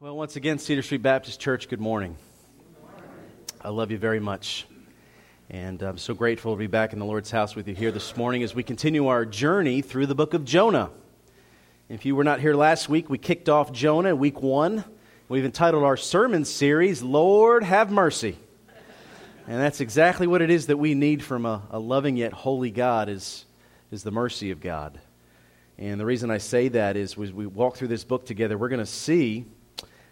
Well, once again, Cedar Street Baptist Church, good morning. I love you very much. And I'm so grateful to be back in the Lord's house with you here this morning as we continue our journey through the book of Jonah. If you were not here last week, we kicked off Jonah week one. We've entitled our sermon series, Lord Have Mercy. And that's exactly what it is that we need from a, a loving yet holy God is, is the mercy of God. And the reason I say that is as we walk through this book together, we're going to see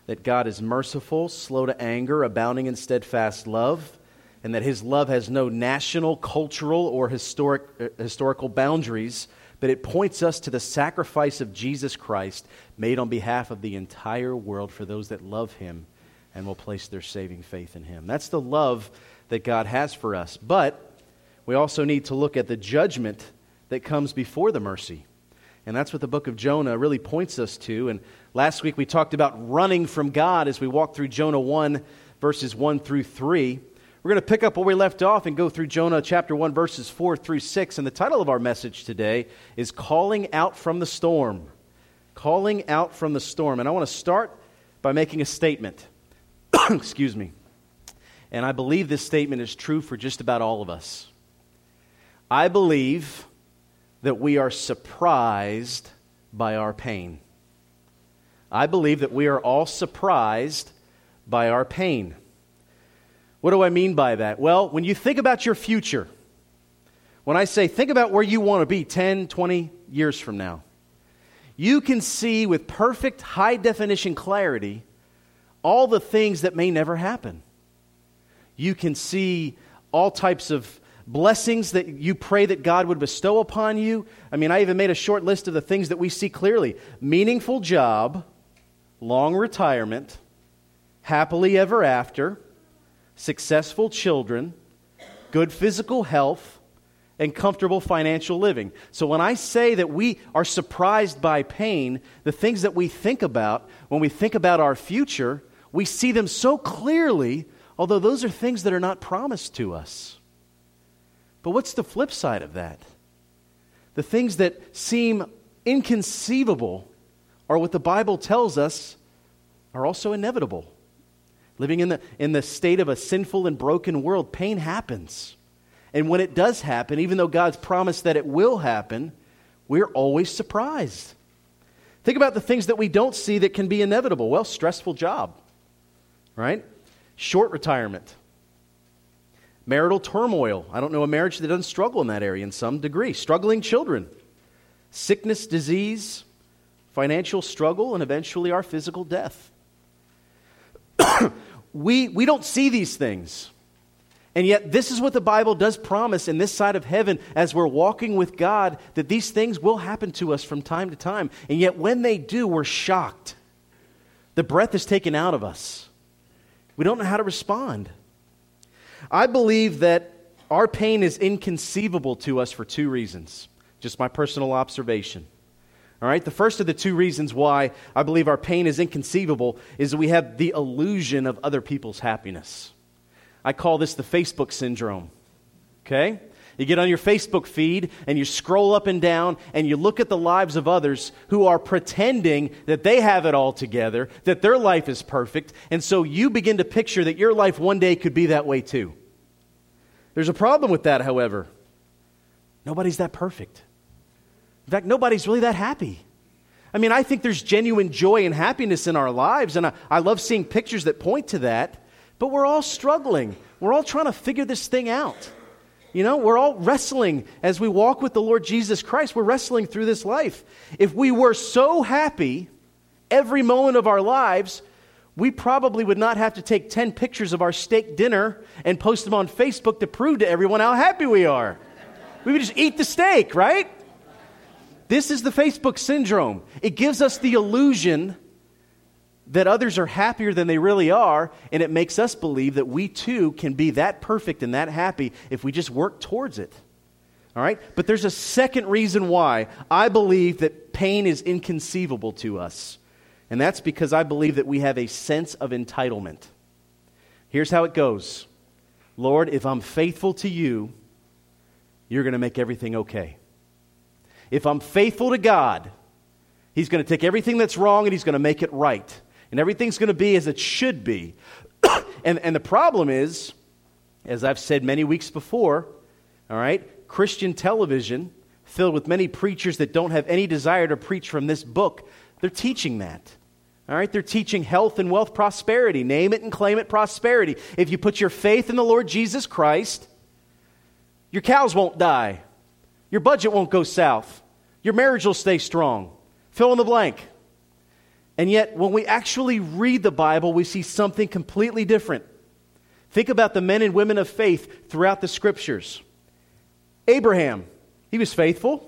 that God is merciful, slow to anger, abounding in steadfast love, and that his love has no national, cultural, or historic, uh, historical boundaries, but it points us to the sacrifice of Jesus Christ made on behalf of the entire world for those that love him and will place their saving faith in him. That's the love that God has for us. But we also need to look at the judgment that comes before the mercy. And that's what the book of Jonah really points us to. And last week we talked about running from God as we walked through Jonah 1, verses 1 through 3. We're going to pick up where we left off and go through Jonah chapter 1, verses 4 through 6. And the title of our message today is Calling Out from the Storm. Calling Out from the Storm. And I want to start by making a statement. Excuse me. And I believe this statement is true for just about all of us. I believe that we are surprised by our pain. I believe that we are all surprised by our pain. What do I mean by that? Well, when you think about your future, when I say think about where you want to be 10, 20 years from now, you can see with perfect high definition clarity all the things that may never happen. You can see all types of blessings that you pray that God would bestow upon you. I mean, I even made a short list of the things that we see clearly meaningful job, long retirement, happily ever after, successful children, good physical health, and comfortable financial living. So when I say that we are surprised by pain, the things that we think about when we think about our future, we see them so clearly, although those are things that are not promised to us. But what's the flip side of that? The things that seem inconceivable are what the Bible tells us are also inevitable. Living in the, in the state of a sinful and broken world, pain happens. And when it does happen, even though God's promised that it will happen, we're always surprised. Think about the things that we don't see that can be inevitable. Well, stressful job, right? Short retirement, marital turmoil. I don't know a marriage that doesn't struggle in that area in some degree. Struggling children, sickness, disease, financial struggle, and eventually our physical death. we, we don't see these things. And yet, this is what the Bible does promise in this side of heaven as we're walking with God that these things will happen to us from time to time. And yet, when they do, we're shocked. The breath is taken out of us. We don't know how to respond. I believe that our pain is inconceivable to us for two reasons. Just my personal observation. All right, the first of the two reasons why I believe our pain is inconceivable is that we have the illusion of other people's happiness. I call this the Facebook syndrome. Okay? You get on your Facebook feed and you scroll up and down and you look at the lives of others who are pretending that they have it all together, that their life is perfect, and so you begin to picture that your life one day could be that way too. There's a problem with that, however. Nobody's that perfect. In fact, nobody's really that happy. I mean, I think there's genuine joy and happiness in our lives, and I, I love seeing pictures that point to that, but we're all struggling. We're all trying to figure this thing out. You know, we're all wrestling as we walk with the Lord Jesus Christ. We're wrestling through this life. If we were so happy every moment of our lives, we probably would not have to take 10 pictures of our steak dinner and post them on Facebook to prove to everyone how happy we are. We would just eat the steak, right? This is the Facebook syndrome. It gives us the illusion that others are happier than they really are, and it makes us believe that we too can be that perfect and that happy if we just work towards it. All right? But there's a second reason why I believe that pain is inconceivable to us. And that's because I believe that we have a sense of entitlement. Here's how it goes Lord, if I'm faithful to you, you're going to make everything okay. If I'm faithful to God, He's going to take everything that's wrong and He's going to make it right. and everything's going to be as it should be. and, and the problem is, as I've said many weeks before, all right, Christian television filled with many preachers that don't have any desire to preach from this book, they're teaching that. All right, they're teaching health and wealth prosperity. Name it and claim it prosperity. If you put your faith in the Lord Jesus Christ, your cows won't die. Your budget won't go south. Your marriage will stay strong. Fill in the blank. And yet, when we actually read the Bible, we see something completely different. Think about the men and women of faith throughout the scriptures. Abraham, he was faithful,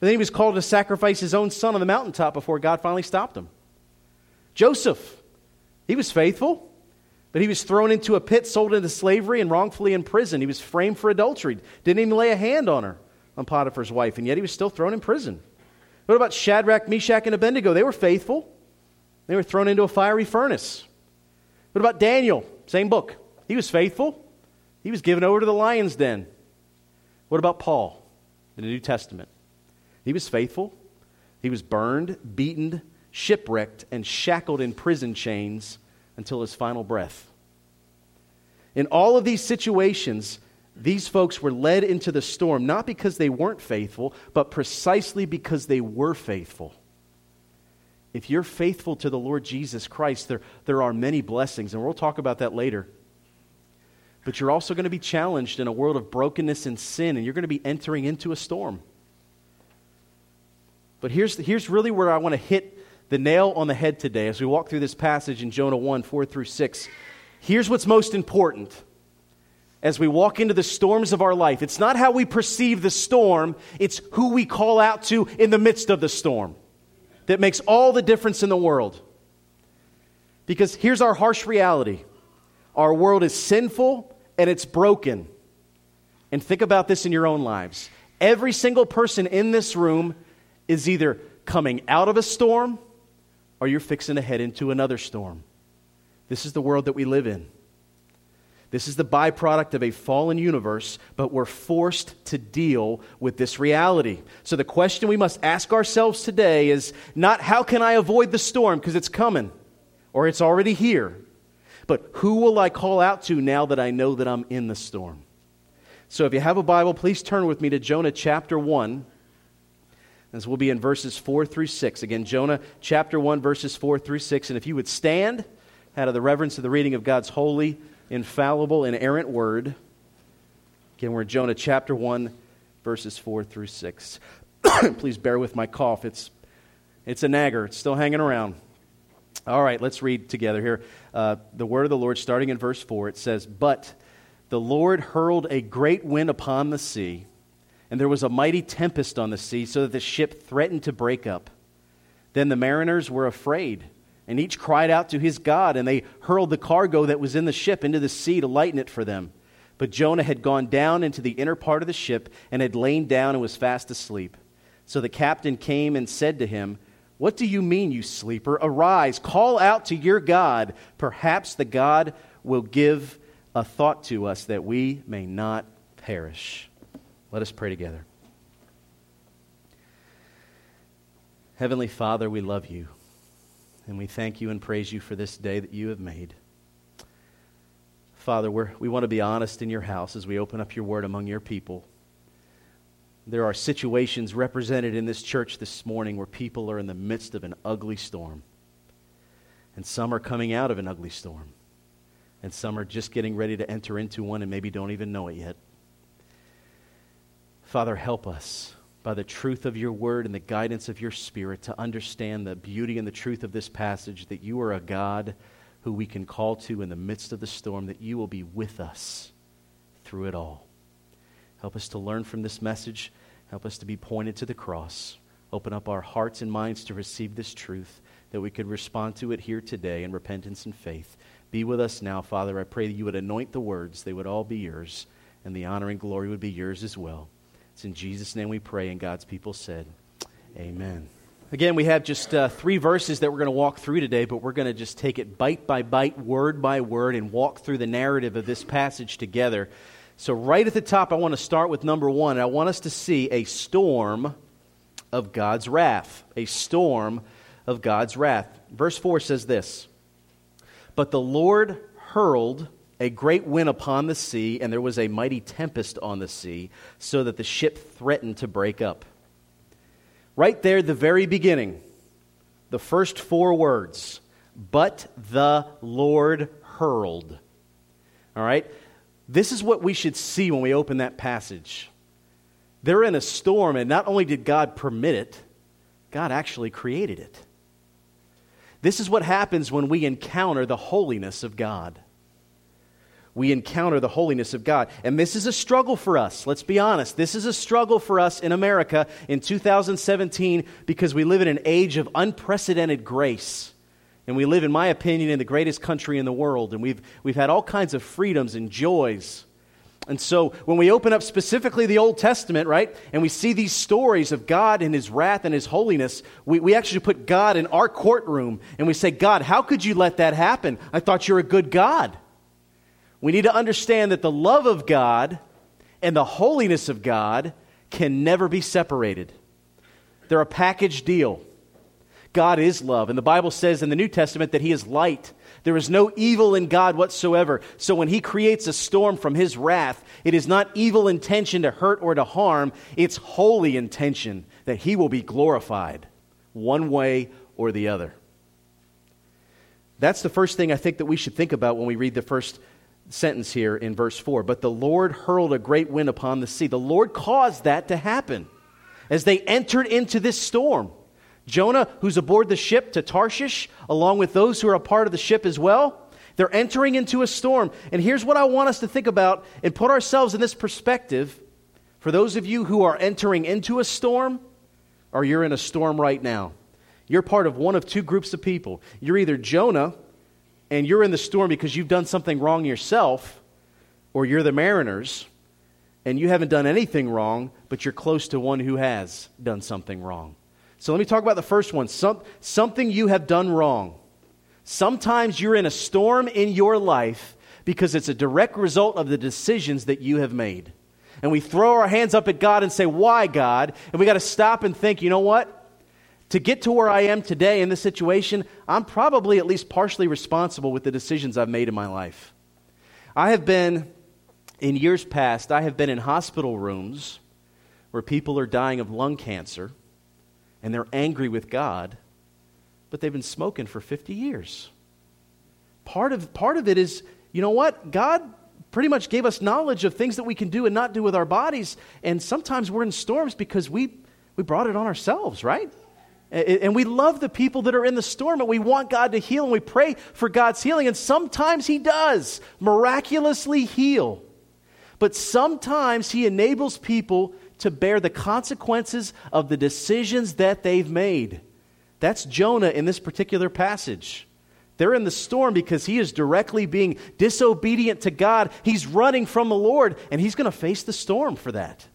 but then he was called to sacrifice his own son on the mountaintop before God finally stopped him. Joseph, he was faithful, but he was thrown into a pit, sold into slavery, and wrongfully imprisoned. He was framed for adultery, didn't even lay a hand on her, on Potiphar's wife, and yet he was still thrown in prison. What about Shadrach, Meshach, and Abednego? They were faithful. They were thrown into a fiery furnace. What about Daniel? Same book. He was faithful. He was given over to the lion's den. What about Paul in the New Testament? He was faithful. He was burned, beaten, shipwrecked, and shackled in prison chains until his final breath. In all of these situations, these folks were led into the storm not because they weren't faithful, but precisely because they were faithful. If you're faithful to the Lord Jesus Christ, there, there are many blessings, and we'll talk about that later. But you're also going to be challenged in a world of brokenness and sin, and you're going to be entering into a storm. But here's, here's really where I want to hit the nail on the head today as we walk through this passage in Jonah 1 4 through 6. Here's what's most important as we walk into the storms of our life. It's not how we perceive the storm, it's who we call out to in the midst of the storm that makes all the difference in the world. Because here's our harsh reality our world is sinful and it's broken. And think about this in your own lives. Every single person in this room is either coming out of a storm or you're fixing to head into another storm. This is the world that we live in. This is the byproduct of a fallen universe, but we're forced to deal with this reality. So the question we must ask ourselves today is not how can I avoid the storm because it's coming or it's already here. But who will I call out to now that I know that I'm in the storm? So if you have a Bible, please turn with me to Jonah chapter 1. As we'll be in verses 4 through 6. Again, Jonah chapter 1, verses 4 through 6. And if you would stand out of the reverence of the reading of God's holy, infallible, inerrant word. Again, we're in Jonah chapter 1, verses 4 through 6. please bear with my cough. It's, it's a nagger, it's still hanging around. All right, let's read together here. Uh, the word of the Lord, starting in verse 4, it says, But the Lord hurled a great wind upon the sea, and there was a mighty tempest on the sea, so that the ship threatened to break up. Then the mariners were afraid, and each cried out to his God, and they hurled the cargo that was in the ship into the sea to lighten it for them. But Jonah had gone down into the inner part of the ship and had lain down and was fast asleep. So the captain came and said to him, what do you mean, you sleeper? Arise, call out to your God. Perhaps the God will give a thought to us that we may not perish. Let us pray together. Heavenly Father, we love you, and we thank you and praise you for this day that you have made. Father, we want to be honest in your house as we open up your word among your people. There are situations represented in this church this morning where people are in the midst of an ugly storm. And some are coming out of an ugly storm. And some are just getting ready to enter into one and maybe don't even know it yet. Father, help us by the truth of your word and the guidance of your spirit to understand the beauty and the truth of this passage that you are a God who we can call to in the midst of the storm, that you will be with us through it all. Help us to learn from this message. Help us to be pointed to the cross. Open up our hearts and minds to receive this truth, that we could respond to it here today in repentance and faith. Be with us now, Father. I pray that you would anoint the words, they would all be yours, and the honor and glory would be yours as well. It's in Jesus' name we pray, and God's people said, Amen. Again, we have just uh, three verses that we're going to walk through today, but we're going to just take it bite by bite, word by word, and walk through the narrative of this passage together. So, right at the top, I want to start with number one. I want us to see a storm of God's wrath. A storm of God's wrath. Verse 4 says this But the Lord hurled a great wind upon the sea, and there was a mighty tempest on the sea, so that the ship threatened to break up. Right there, the very beginning, the first four words, but the Lord hurled. All right? This is what we should see when we open that passage. They're in a storm, and not only did God permit it, God actually created it. This is what happens when we encounter the holiness of God we encounter the holiness of God. And this is a struggle for us. Let's be honest. This is a struggle for us in America in 2017 because we live in an age of unprecedented grace. And we live, in my opinion, in the greatest country in the world. And we've, we've had all kinds of freedoms and joys. And so when we open up specifically the Old Testament, right, and we see these stories of God and His wrath and His holiness, we, we actually put God in our courtroom and we say, God, how could you let that happen? I thought you're a good God. We need to understand that the love of God and the holiness of God can never be separated. They're a package deal. God is love. And the Bible says in the New Testament that He is light. There is no evil in God whatsoever. So when He creates a storm from His wrath, it is not evil intention to hurt or to harm, it's holy intention that He will be glorified one way or the other. That's the first thing I think that we should think about when we read the first sentence here in verse 4. But the Lord hurled a great wind upon the sea. The Lord caused that to happen as they entered into this storm. Jonah, who's aboard the ship to Tarshish, along with those who are a part of the ship as well, they're entering into a storm. And here's what I want us to think about and put ourselves in this perspective. For those of you who are entering into a storm, or you're in a storm right now, you're part of one of two groups of people. You're either Jonah, and you're in the storm because you've done something wrong yourself, or you're the mariners and you haven't done anything wrong, but you're close to one who has done something wrong. So let me talk about the first one Some, something you have done wrong. Sometimes you're in a storm in your life because it's a direct result of the decisions that you have made. And we throw our hands up at God and say, Why, God? And we got to stop and think, you know what? To get to where I am today in this situation, I'm probably at least partially responsible with the decisions I've made in my life. I have been, in years past, I have been in hospital rooms where people are dying of lung cancer and they're angry with God, but they've been smoking for 50 years. Part of, part of it is, you know what? God pretty much gave us knowledge of things that we can do and not do with our bodies, and sometimes we're in storms because we, we brought it on ourselves, right? And we love the people that are in the storm, and we want God to heal, and we pray for God's healing. And sometimes He does miraculously heal. But sometimes He enables people to bear the consequences of the decisions that they've made. That's Jonah in this particular passage. They're in the storm because he is directly being disobedient to God. He's running from the Lord, and he's going to face the storm for that.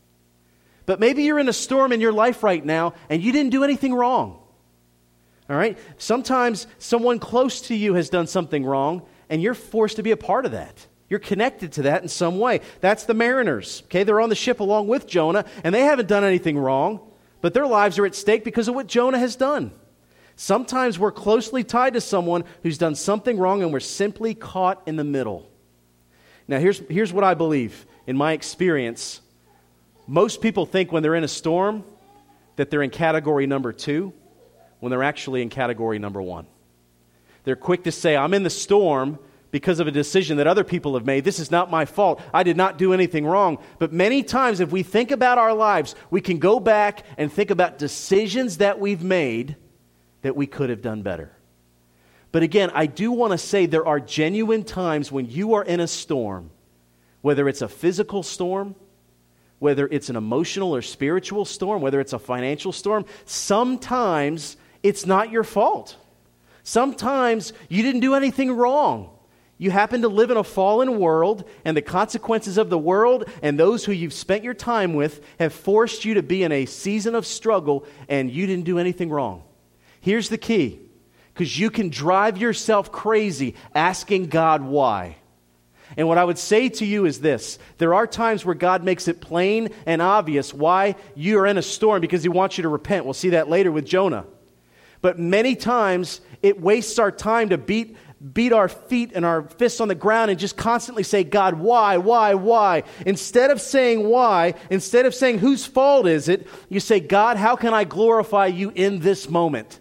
But maybe you're in a storm in your life right now and you didn't do anything wrong. All right? Sometimes someone close to you has done something wrong and you're forced to be a part of that. You're connected to that in some way. That's the mariners. Okay? They're on the ship along with Jonah and they haven't done anything wrong, but their lives are at stake because of what Jonah has done. Sometimes we're closely tied to someone who's done something wrong and we're simply caught in the middle. Now, here's, here's what I believe in my experience most people think when they're in a storm that they're in category number two when they're actually in category number one. They're quick to say, I'm in the storm because of a decision that other people have made. This is not my fault. I did not do anything wrong. But many times, if we think about our lives, we can go back and think about decisions that we've made that we could have done better. But again, I do want to say there are genuine times when you are in a storm, whether it's a physical storm, whether it's an emotional or spiritual storm, whether it's a financial storm, sometimes it's not your fault. Sometimes you didn't do anything wrong. You happen to live in a fallen world, and the consequences of the world and those who you've spent your time with have forced you to be in a season of struggle, and you didn't do anything wrong. Here's the key because you can drive yourself crazy asking God why. And what I would say to you is this there are times where God makes it plain and obvious why you are in a storm because he wants you to repent. We'll see that later with Jonah. But many times it wastes our time to beat, beat our feet and our fists on the ground and just constantly say, God, why, why, why? Instead of saying why, instead of saying whose fault is it, you say, God, how can I glorify you in this moment?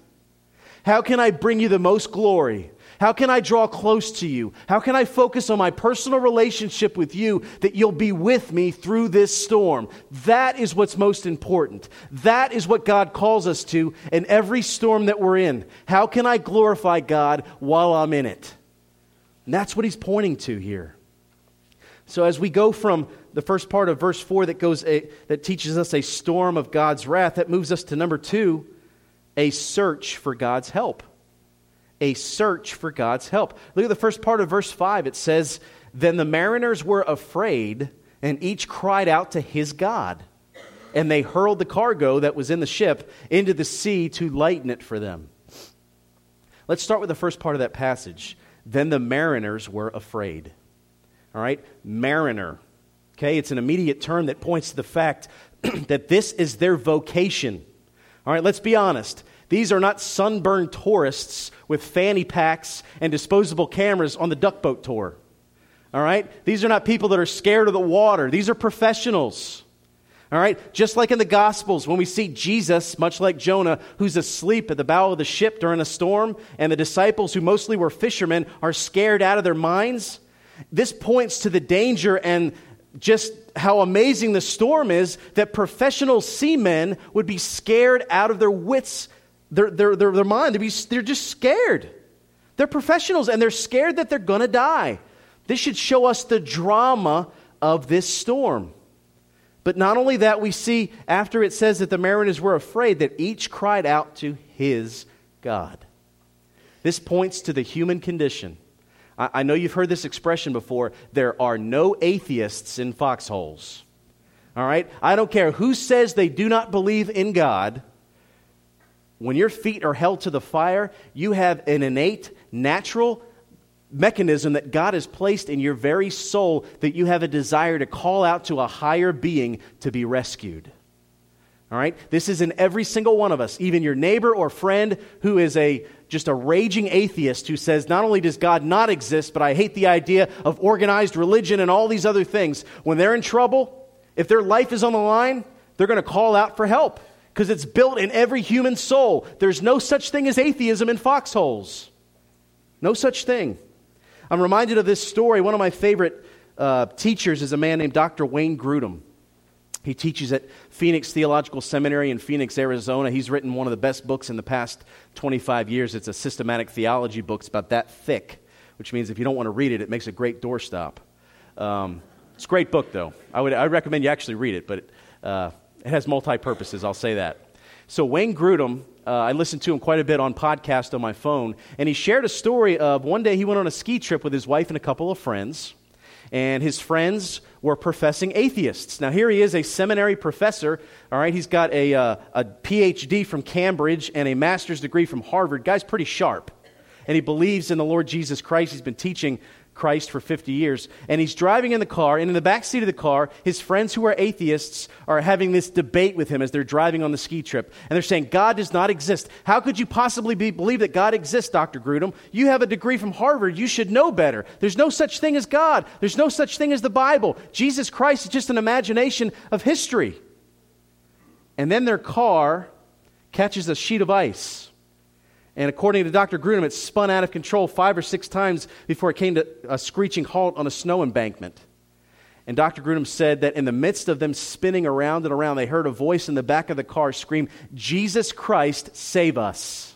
How can I bring you the most glory? How can I draw close to you? How can I focus on my personal relationship with you that you'll be with me through this storm? That is what's most important. That is what God calls us to in every storm that we're in. How can I glorify God while I'm in it? And that's what he's pointing to here. So as we go from the first part of verse 4 that goes a, that teaches us a storm of God's wrath, that moves us to number 2, a search for God's help a search for God's help. Look at the first part of verse 5. It says, Then the mariners were afraid, and each cried out to his God. And they hurled the cargo that was in the ship into the sea to lighten it for them. Let's start with the first part of that passage. Then the mariners were afraid. All right? Mariner. Okay? It's an immediate term that points to the fact that this is their vocation. All right, let's be honest. These are not sunburned tourists with fanny packs and disposable cameras on the duck boat tour. All right? These are not people that are scared of the water. These are professionals. All right? Just like in the Gospels, when we see Jesus, much like Jonah, who's asleep at the bow of the ship during a storm, and the disciples, who mostly were fishermen, are scared out of their minds, this points to the danger and just how amazing the storm is that professional seamen would be scared out of their wits their, their, their, their mind. They're, they're just scared. They're professionals and they're scared that they're going to die. This should show us the drama of this storm. But not only that, we see after it says that the mariners were afraid that each cried out to his God. This points to the human condition. I, I know you've heard this expression before there are no atheists in foxholes. All right? I don't care who says they do not believe in God. When your feet are held to the fire, you have an innate, natural mechanism that God has placed in your very soul that you have a desire to call out to a higher being to be rescued. All right? This is in every single one of us, even your neighbor or friend who is a just a raging atheist who says not only does God not exist, but I hate the idea of organized religion and all these other things. When they're in trouble, if their life is on the line, they're going to call out for help because it's built in every human soul. There's no such thing as atheism in foxholes. No such thing. I'm reminded of this story. One of my favorite uh, teachers is a man named Dr. Wayne Grudem. He teaches at Phoenix Theological Seminary in Phoenix, Arizona. He's written one of the best books in the past 25 years. It's a systematic theology book. It's about that thick, which means if you don't want to read it, it makes a great doorstop. Um, it's a great book, though. I would I recommend you actually read it, but uh, it has multi purposes, I'll say that. So, Wayne Grudem, uh, I listened to him quite a bit on podcast on my phone, and he shared a story of one day he went on a ski trip with his wife and a couple of friends, and his friends were professing atheists. Now, here he is, a seminary professor, all right? He's got a, uh, a PhD from Cambridge and a master's degree from Harvard. Guy's pretty sharp, and he believes in the Lord Jesus Christ. He's been teaching Christ for 50 years. And he's driving in the car, and in the back seat of the car, his friends who are atheists are having this debate with him as they're driving on the ski trip. And they're saying, God does not exist. How could you possibly be, believe that God exists, Dr. Grudem? You have a degree from Harvard. You should know better. There's no such thing as God, there's no such thing as the Bible. Jesus Christ is just an imagination of history. And then their car catches a sheet of ice. And according to Dr. Grudem, it spun out of control five or six times before it came to a screeching halt on a snow embankment. And Dr. Grudem said that in the midst of them spinning around and around, they heard a voice in the back of the car scream, Jesus Christ, save us.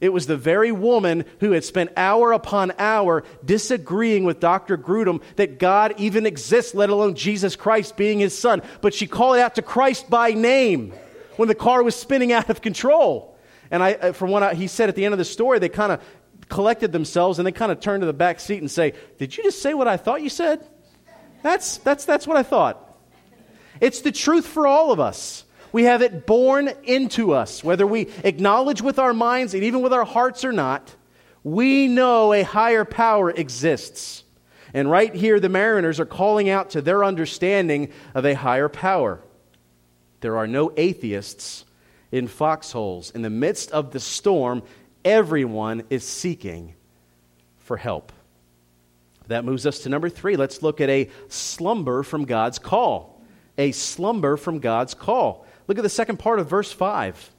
It was the very woman who had spent hour upon hour disagreeing with Dr. Grudem that God even exists, let alone Jesus Christ being his son. But she called out to Christ by name when the car was spinning out of control. And I, uh, from what I, he said at the end of the story, they kind of collected themselves and they kind of turned to the back seat and say, Did you just say what I thought you said? That's, that's, that's what I thought. It's the truth for all of us. We have it born into us, whether we acknowledge with our minds and even with our hearts or not. We know a higher power exists. And right here, the mariners are calling out to their understanding of a higher power. There are no atheists in foxholes. In the midst of the storm, everyone is seeking for help. That moves us to number three. Let's look at a slumber from God's call. A slumber from God's call. Look at the second part of verse 5.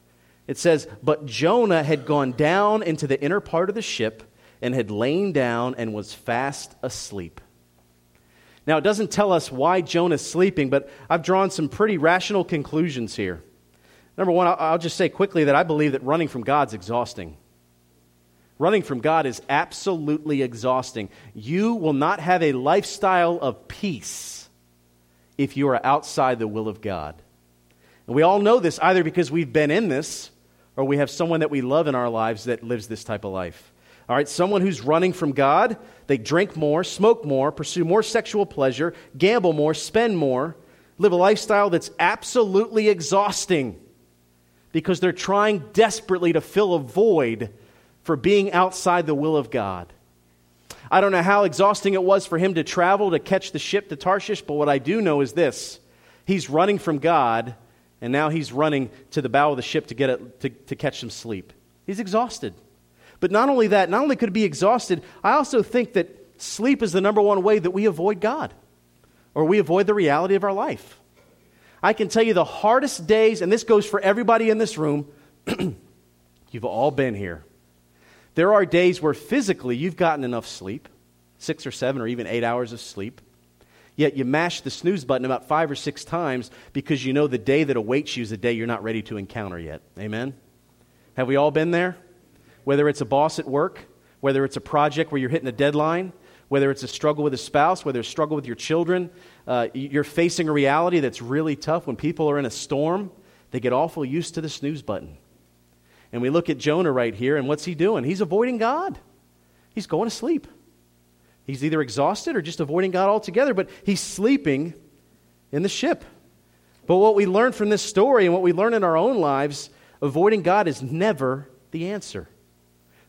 It says, But Jonah had gone down into the inner part of the ship and had lain down and was fast asleep. Now, it doesn't tell us why Jonah's sleeping, but I've drawn some pretty rational conclusions here. Number one, I'll just say quickly that I believe that running from God's exhausting. Running from God is absolutely exhausting. You will not have a lifestyle of peace if you are outside the will of God. And we all know this either because we've been in this or we have someone that we love in our lives that lives this type of life. All right, someone who's running from God, they drink more, smoke more, pursue more sexual pleasure, gamble more, spend more, live a lifestyle that's absolutely exhausting because they're trying desperately to fill a void for being outside the will of God. I don't know how exhausting it was for him to travel to catch the ship to Tarshish, but what I do know is this he's running from God, and now he's running to the bow of the ship to, get it, to, to catch some sleep. He's exhausted. But not only that, not only could he be exhausted, I also think that sleep is the number one way that we avoid God or we avoid the reality of our life. I can tell you the hardest days, and this goes for everybody in this room, you've all been here. There are days where physically you've gotten enough sleep, six or seven or even eight hours of sleep, yet you mash the snooze button about five or six times because you know the day that awaits you is a day you're not ready to encounter yet. Amen? Have we all been there? Whether it's a boss at work, whether it's a project where you're hitting a deadline, whether it's a struggle with a spouse, whether it's a struggle with your children, uh, you're facing a reality that's really tough. When people are in a storm, they get awful used to the snooze button. And we look at Jonah right here, and what's he doing? He's avoiding God. He's going to sleep. He's either exhausted or just avoiding God altogether, but he's sleeping in the ship. But what we learn from this story and what we learn in our own lives, avoiding God is never the answer.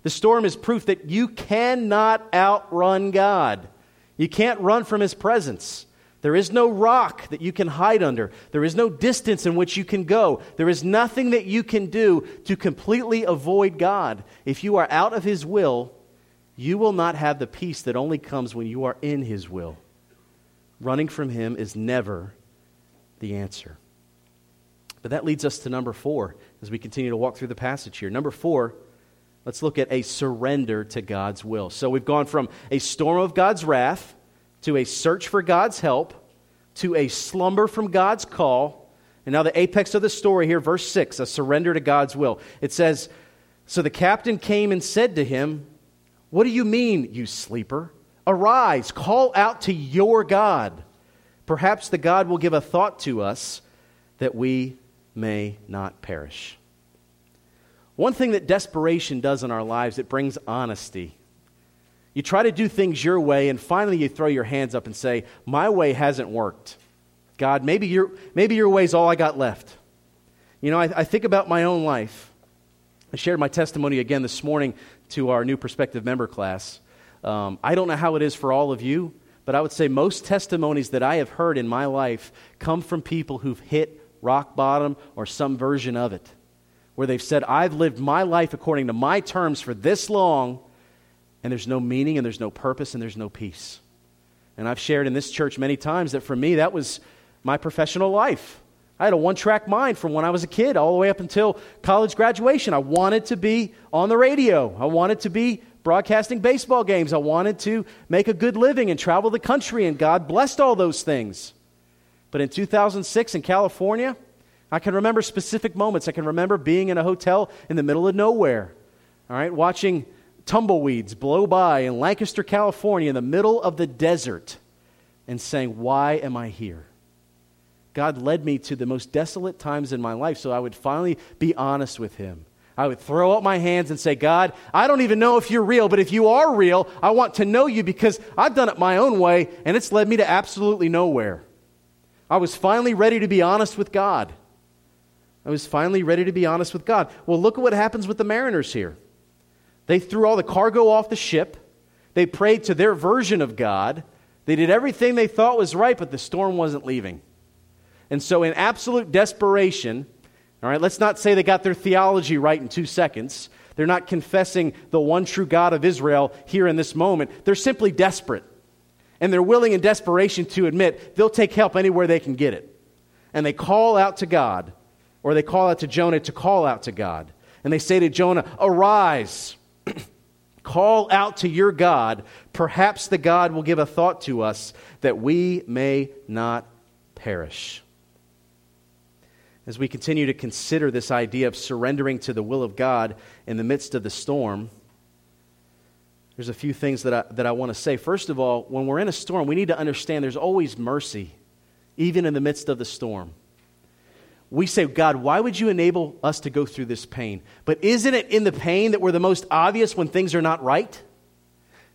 The storm is proof that you cannot outrun God. You can't run from His presence. There is no rock that you can hide under. There is no distance in which you can go. There is nothing that you can do to completely avoid God. If you are out of His will, you will not have the peace that only comes when you are in His will. Running from Him is never the answer. But that leads us to number four as we continue to walk through the passage here. Number four, Let's look at a surrender to God's will. So we've gone from a storm of God's wrath to a search for God's help to a slumber from God's call. And now the apex of the story here, verse 6, a surrender to God's will. It says, So the captain came and said to him, What do you mean, you sleeper? Arise, call out to your God. Perhaps the God will give a thought to us that we may not perish. One thing that desperation does in our lives, it brings honesty. You try to do things your way, and finally you throw your hands up and say, My way hasn't worked. God, maybe your, maybe your way's all I got left. You know, I, I think about my own life. I shared my testimony again this morning to our new prospective member class. Um, I don't know how it is for all of you, but I would say most testimonies that I have heard in my life come from people who've hit rock bottom or some version of it where they've said, I've lived my life according to my terms for this long, and there's no meaning, and there's no purpose, and there's no peace. And I've shared in this church many times that for me, that was my professional life. I had a one track mind from when I was a kid all the way up until college graduation. I wanted to be on the radio, I wanted to be broadcasting baseball games, I wanted to make a good living and travel the country, and God blessed all those things. But in 2006 in California, I can remember specific moments. I can remember being in a hotel in the middle of nowhere, all right, watching tumbleweeds blow by in Lancaster, California, in the middle of the desert, and saying, Why am I here? God led me to the most desolate times in my life so I would finally be honest with Him. I would throw up my hands and say, God, I don't even know if you're real, but if you are real, I want to know you because I've done it my own way and it's led me to absolutely nowhere. I was finally ready to be honest with God. I was finally ready to be honest with God. Well, look at what happens with the mariners here. They threw all the cargo off the ship, they prayed to their version of God, they did everything they thought was right, but the storm wasn't leaving. And so, in absolute desperation, All right, let's not say they got their theology right in two seconds. They're not confessing the one true God of Israel here in this moment. They're simply desperate. And they're willing in desperation to admit they'll take help anywhere they can get it. And they call out to God, or they call out to Jonah to call out to God. And they say to Jonah, Arise, call out to your God. Perhaps the God will give a thought to us that we may not perish as we continue to consider this idea of surrendering to the will of God in the midst of the storm, there's a few things that I, that I want to say. First of all, when we're in a storm, we need to understand there's always mercy, even in the midst of the storm. We say, God, why would you enable us to go through this pain? But isn't it in the pain that we're the most obvious when things are not right?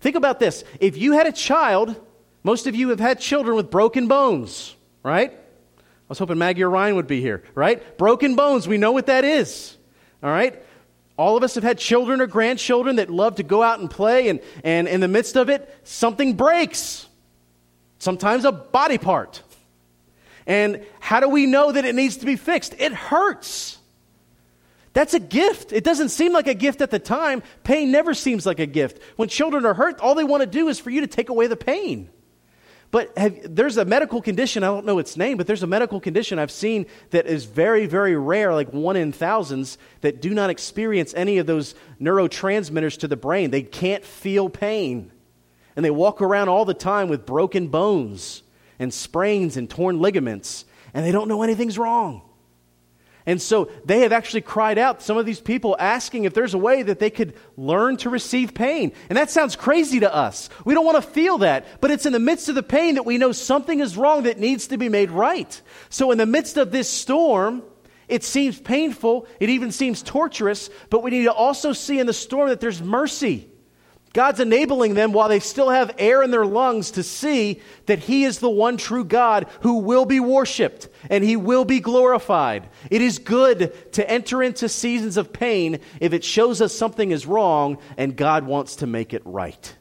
Think about this. If you had a child, most of you have had children with broken bones, right? I was hoping Maggie or Ryan would be here, right? Broken bones, we know what that is, all right? All of us have had children or grandchildren that love to go out and play, and, and in the midst of it, something breaks. Sometimes a body part. And how do we know that it needs to be fixed? It hurts. That's a gift. It doesn't seem like a gift at the time. Pain never seems like a gift. When children are hurt, all they want to do is for you to take away the pain. But have, there's a medical condition, I don't know its name, but there's a medical condition I've seen that is very, very rare, like one in thousands, that do not experience any of those neurotransmitters to the brain. They can't feel pain. And they walk around all the time with broken bones and sprains and torn ligaments, and they don't know anything's wrong. And so they have actually cried out, some of these people asking if there's a way that they could learn to receive pain. And that sounds crazy to us. We don't want to feel that. But it's in the midst of the pain that we know something is wrong that needs to be made right. So in the midst of this storm, it seems painful, it even seems torturous, but we need to also see in the storm that there's mercy. God's enabling them while they still have air in their lungs to see that He is the one true God who will be worshiped and He will be glorified. It is good to enter into seasons of pain if it shows us something is wrong and God wants to make it right.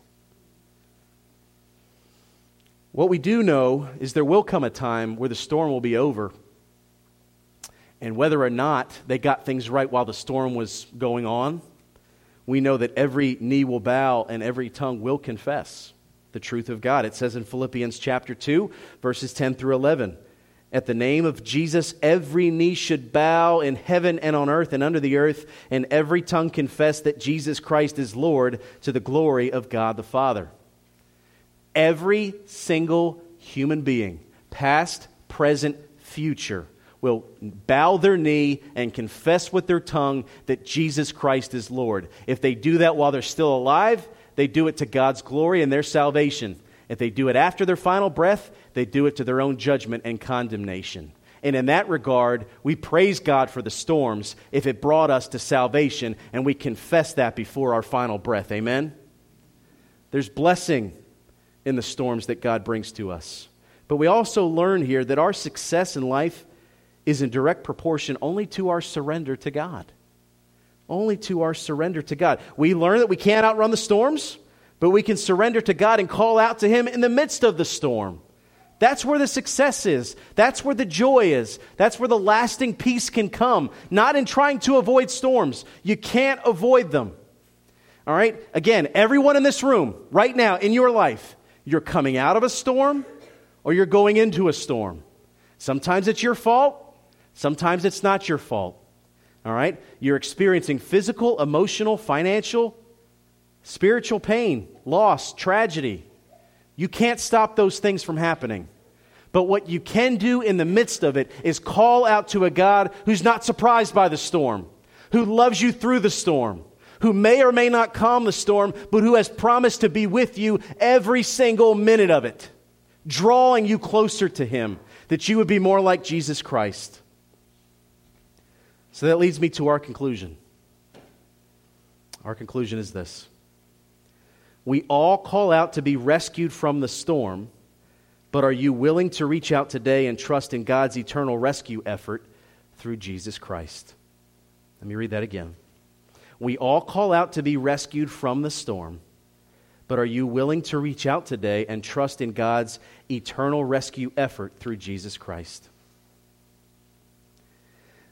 What we do know is there will come a time where the storm will be over. And whether or not they got things right while the storm was going on, we know that every knee will bow and every tongue will confess the truth of God. It says in Philippians chapter 2, verses 10 through 11. At the name of Jesus, every knee should bow in heaven and on earth and under the earth, and every tongue confess that Jesus Christ is Lord to the glory of God the Father. Every single human being, past, present, future, will bow their knee and confess with their tongue that Jesus Christ is Lord. If they do that while they're still alive, they do it to God's glory and their salvation. If they do it after their final breath, they do it to their own judgment and condemnation. And in that regard, we praise God for the storms if it brought us to salvation, and we confess that before our final breath. Amen? There's blessing in the storms that God brings to us. But we also learn here that our success in life is in direct proportion only to our surrender to God. Only to our surrender to God. We learn that we can't outrun the storms, but we can surrender to God and call out to Him in the midst of the storm. That's where the success is. That's where the joy is. That's where the lasting peace can come, not in trying to avoid storms. You can't avoid them. All right? Again, everyone in this room, right now in your life, you're coming out of a storm or you're going into a storm. Sometimes it's your fault, Sometimes it's not your fault. All right? You're experiencing physical, emotional, financial, spiritual pain, loss, tragedy. You can't stop those things from happening. But what you can do in the midst of it is call out to a God who's not surprised by the storm, who loves you through the storm, who may or may not calm the storm, but who has promised to be with you every single minute of it, drawing you closer to Him, that you would be more like Jesus Christ. So that leads me to our conclusion. Our conclusion is this We all call out to be rescued from the storm, but are you willing to reach out today and trust in God's eternal rescue effort through Jesus Christ? Let me read that again. We all call out to be rescued from the storm, but are you willing to reach out today and trust in God's eternal rescue effort through Jesus Christ?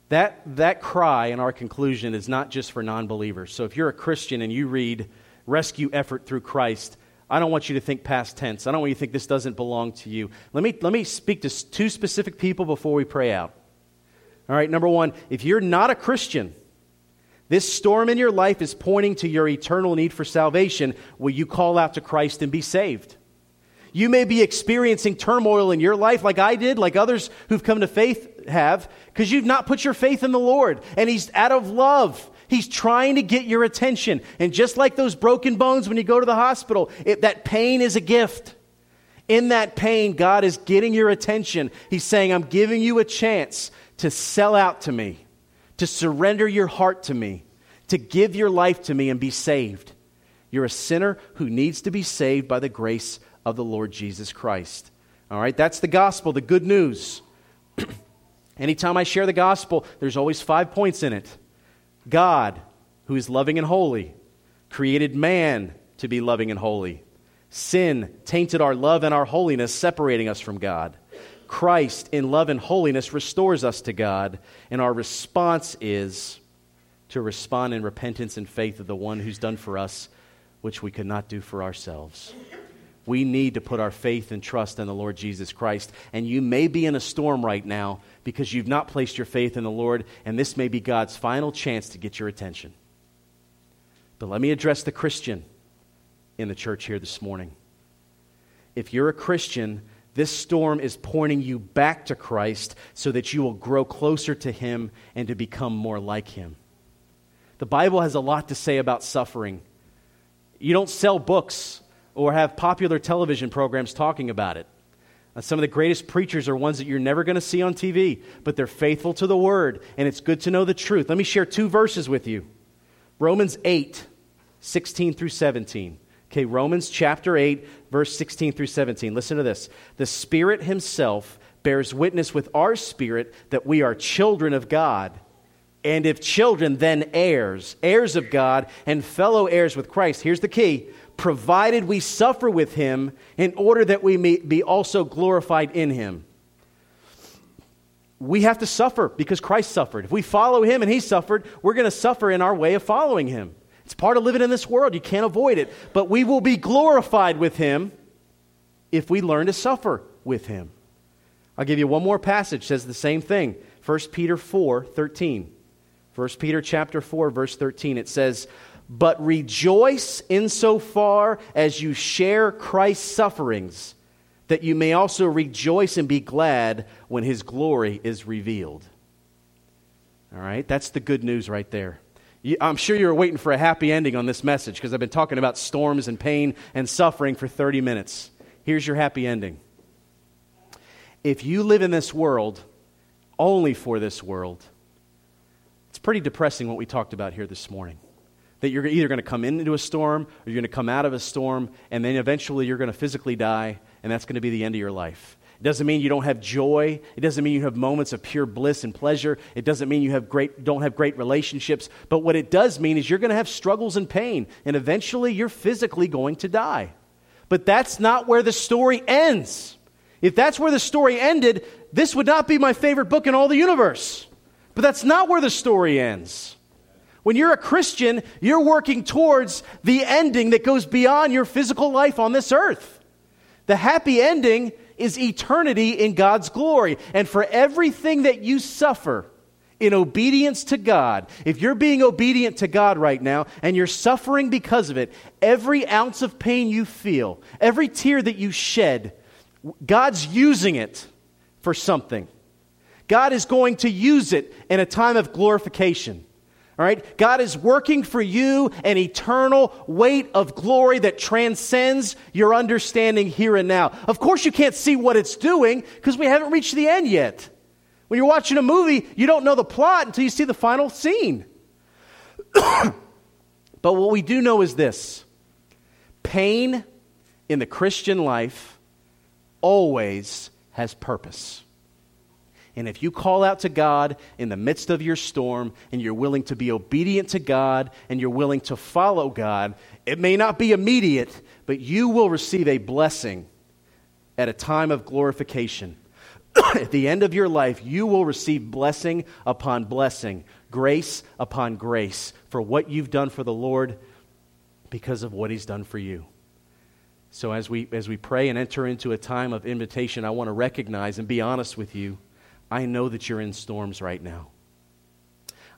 That, that cry in our conclusion is not just for non believers. So if you're a Christian and you read rescue effort through Christ, I don't want you to think past tense. I don't want you to think this doesn't belong to you. Let me, let me speak to two specific people before we pray out. All right, number one, if you're not a Christian, this storm in your life is pointing to your eternal need for salvation. Will you call out to Christ and be saved? You may be experiencing turmoil in your life like I did, like others who've come to faith have, because you've not put your faith in the Lord. And He's out of love. He's trying to get your attention. And just like those broken bones when you go to the hospital, it, that pain is a gift. In that pain, God is getting your attention. He's saying, I'm giving you a chance to sell out to me, to surrender your heart to me, to give your life to me and be saved. You're a sinner who needs to be saved by the grace of the Lord Jesus Christ. All right, that's the gospel, the good news. Anytime I share the gospel, there's always five points in it. God, who is loving and holy, created man to be loving and holy. Sin tainted our love and our holiness, separating us from God. Christ, in love and holiness, restores us to God, and our response is to respond in repentance and faith of the one who's done for us which we could not do for ourselves. We need to put our faith and trust in the Lord Jesus Christ. And you may be in a storm right now because you've not placed your faith in the Lord, and this may be God's final chance to get your attention. But let me address the Christian in the church here this morning. If you're a Christian, this storm is pointing you back to Christ so that you will grow closer to Him and to become more like Him. The Bible has a lot to say about suffering. You don't sell books or have popular television programs talking about it. Uh, some of the greatest preachers are ones that you're never going to see on TV, but they're faithful to the word, and it's good to know the truth. Let me share two verses with you Romans 8, 16 through 17. Okay, Romans chapter 8, verse 16 through 17. Listen to this. The Spirit Himself bears witness with our spirit that we are children of God. And if children, then heirs, heirs of God, and fellow heirs with Christ. Here's the key provided we suffer with him in order that we may be also glorified in him. We have to suffer because Christ suffered. If we follow him and he suffered, we're going to suffer in our way of following him. It's part of living in this world. You can't avoid it. But we will be glorified with him if we learn to suffer with him. I'll give you one more passage says the same thing. 1 Peter 4, 13. 1 Peter chapter 4 verse 13 it says but rejoice insofar as you share Christ's sufferings, that you may also rejoice and be glad when his glory is revealed. All right, that's the good news right there. I'm sure you're waiting for a happy ending on this message because I've been talking about storms and pain and suffering for 30 minutes. Here's your happy ending. If you live in this world only for this world, it's pretty depressing what we talked about here this morning that you're either going to come into a storm or you're going to come out of a storm, and then eventually you're going to physically die, and that's going to be the end of your life. It doesn't mean you don't have joy. It doesn't mean you have moments of pure bliss and pleasure. It doesn't mean you have great, don't have great relationships. But what it does mean is you're going to have struggles and pain, and eventually you're physically going to die. But that's not where the story ends. If that's where the story ended, this would not be my favorite book in all the universe. But that's not where the story ends. When you're a Christian, you're working towards the ending that goes beyond your physical life on this earth. The happy ending is eternity in God's glory. And for everything that you suffer in obedience to God, if you're being obedient to God right now and you're suffering because of it, every ounce of pain you feel, every tear that you shed, God's using it for something. God is going to use it in a time of glorification. All right? God is working for you an eternal weight of glory that transcends your understanding here and now. Of course, you can't see what it's doing because we haven't reached the end yet. When you're watching a movie, you don't know the plot until you see the final scene. but what we do know is this pain in the Christian life always has purpose. And if you call out to God in the midst of your storm and you're willing to be obedient to God and you're willing to follow God, it may not be immediate, but you will receive a blessing at a time of glorification. at the end of your life, you will receive blessing upon blessing, grace upon grace for what you've done for the Lord because of what He's done for you. So, as we, as we pray and enter into a time of invitation, I want to recognize and be honest with you. I know that you're in storms right now.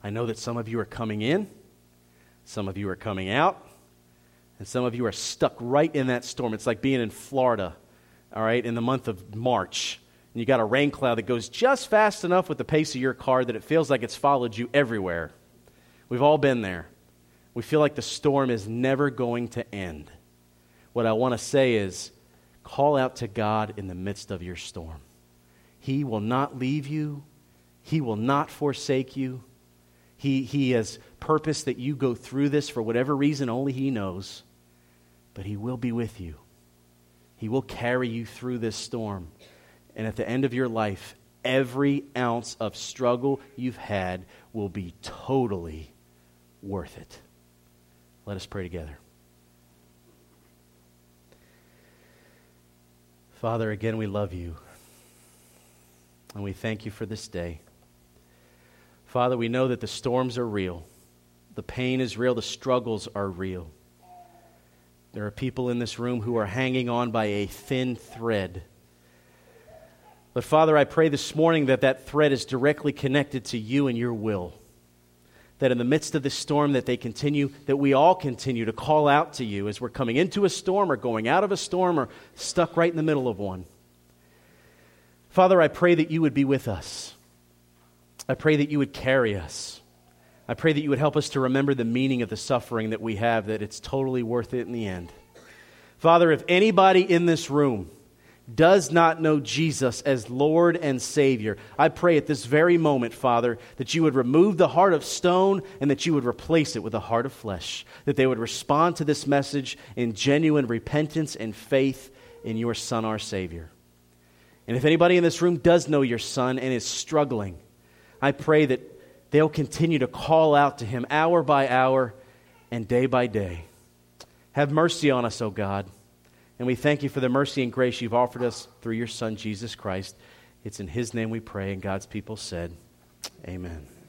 I know that some of you are coming in, some of you are coming out, and some of you are stuck right in that storm. It's like being in Florida, all right, in the month of March. And you got a rain cloud that goes just fast enough with the pace of your car that it feels like it's followed you everywhere. We've all been there. We feel like the storm is never going to end. What I want to say is call out to God in the midst of your storm. He will not leave you, He will not forsake you. He, he has purpose that you go through this for whatever reason only He knows, but He will be with you. He will carry you through this storm. And at the end of your life, every ounce of struggle you've had will be totally worth it. Let us pray together. Father, again, we love you. And we thank you for this day. Father, we know that the storms are real, the pain is real, the struggles are real. There are people in this room who are hanging on by a thin thread. But Father, I pray this morning that that thread is directly connected to you and your will. That in the midst of this storm that they continue that we all continue to call out to you as we're coming into a storm or going out of a storm or stuck right in the middle of one. Father, I pray that you would be with us. I pray that you would carry us. I pray that you would help us to remember the meaning of the suffering that we have, that it's totally worth it in the end. Father, if anybody in this room does not know Jesus as Lord and Savior, I pray at this very moment, Father, that you would remove the heart of stone and that you would replace it with a heart of flesh, that they would respond to this message in genuine repentance and faith in your Son, our Savior. And if anybody in this room does know your son and is struggling, I pray that they'll continue to call out to him hour by hour and day by day. Have mercy on us, O God. And we thank you for the mercy and grace you've offered us through your Son, Jesus Christ. It's in his name we pray, and God's people said, Amen.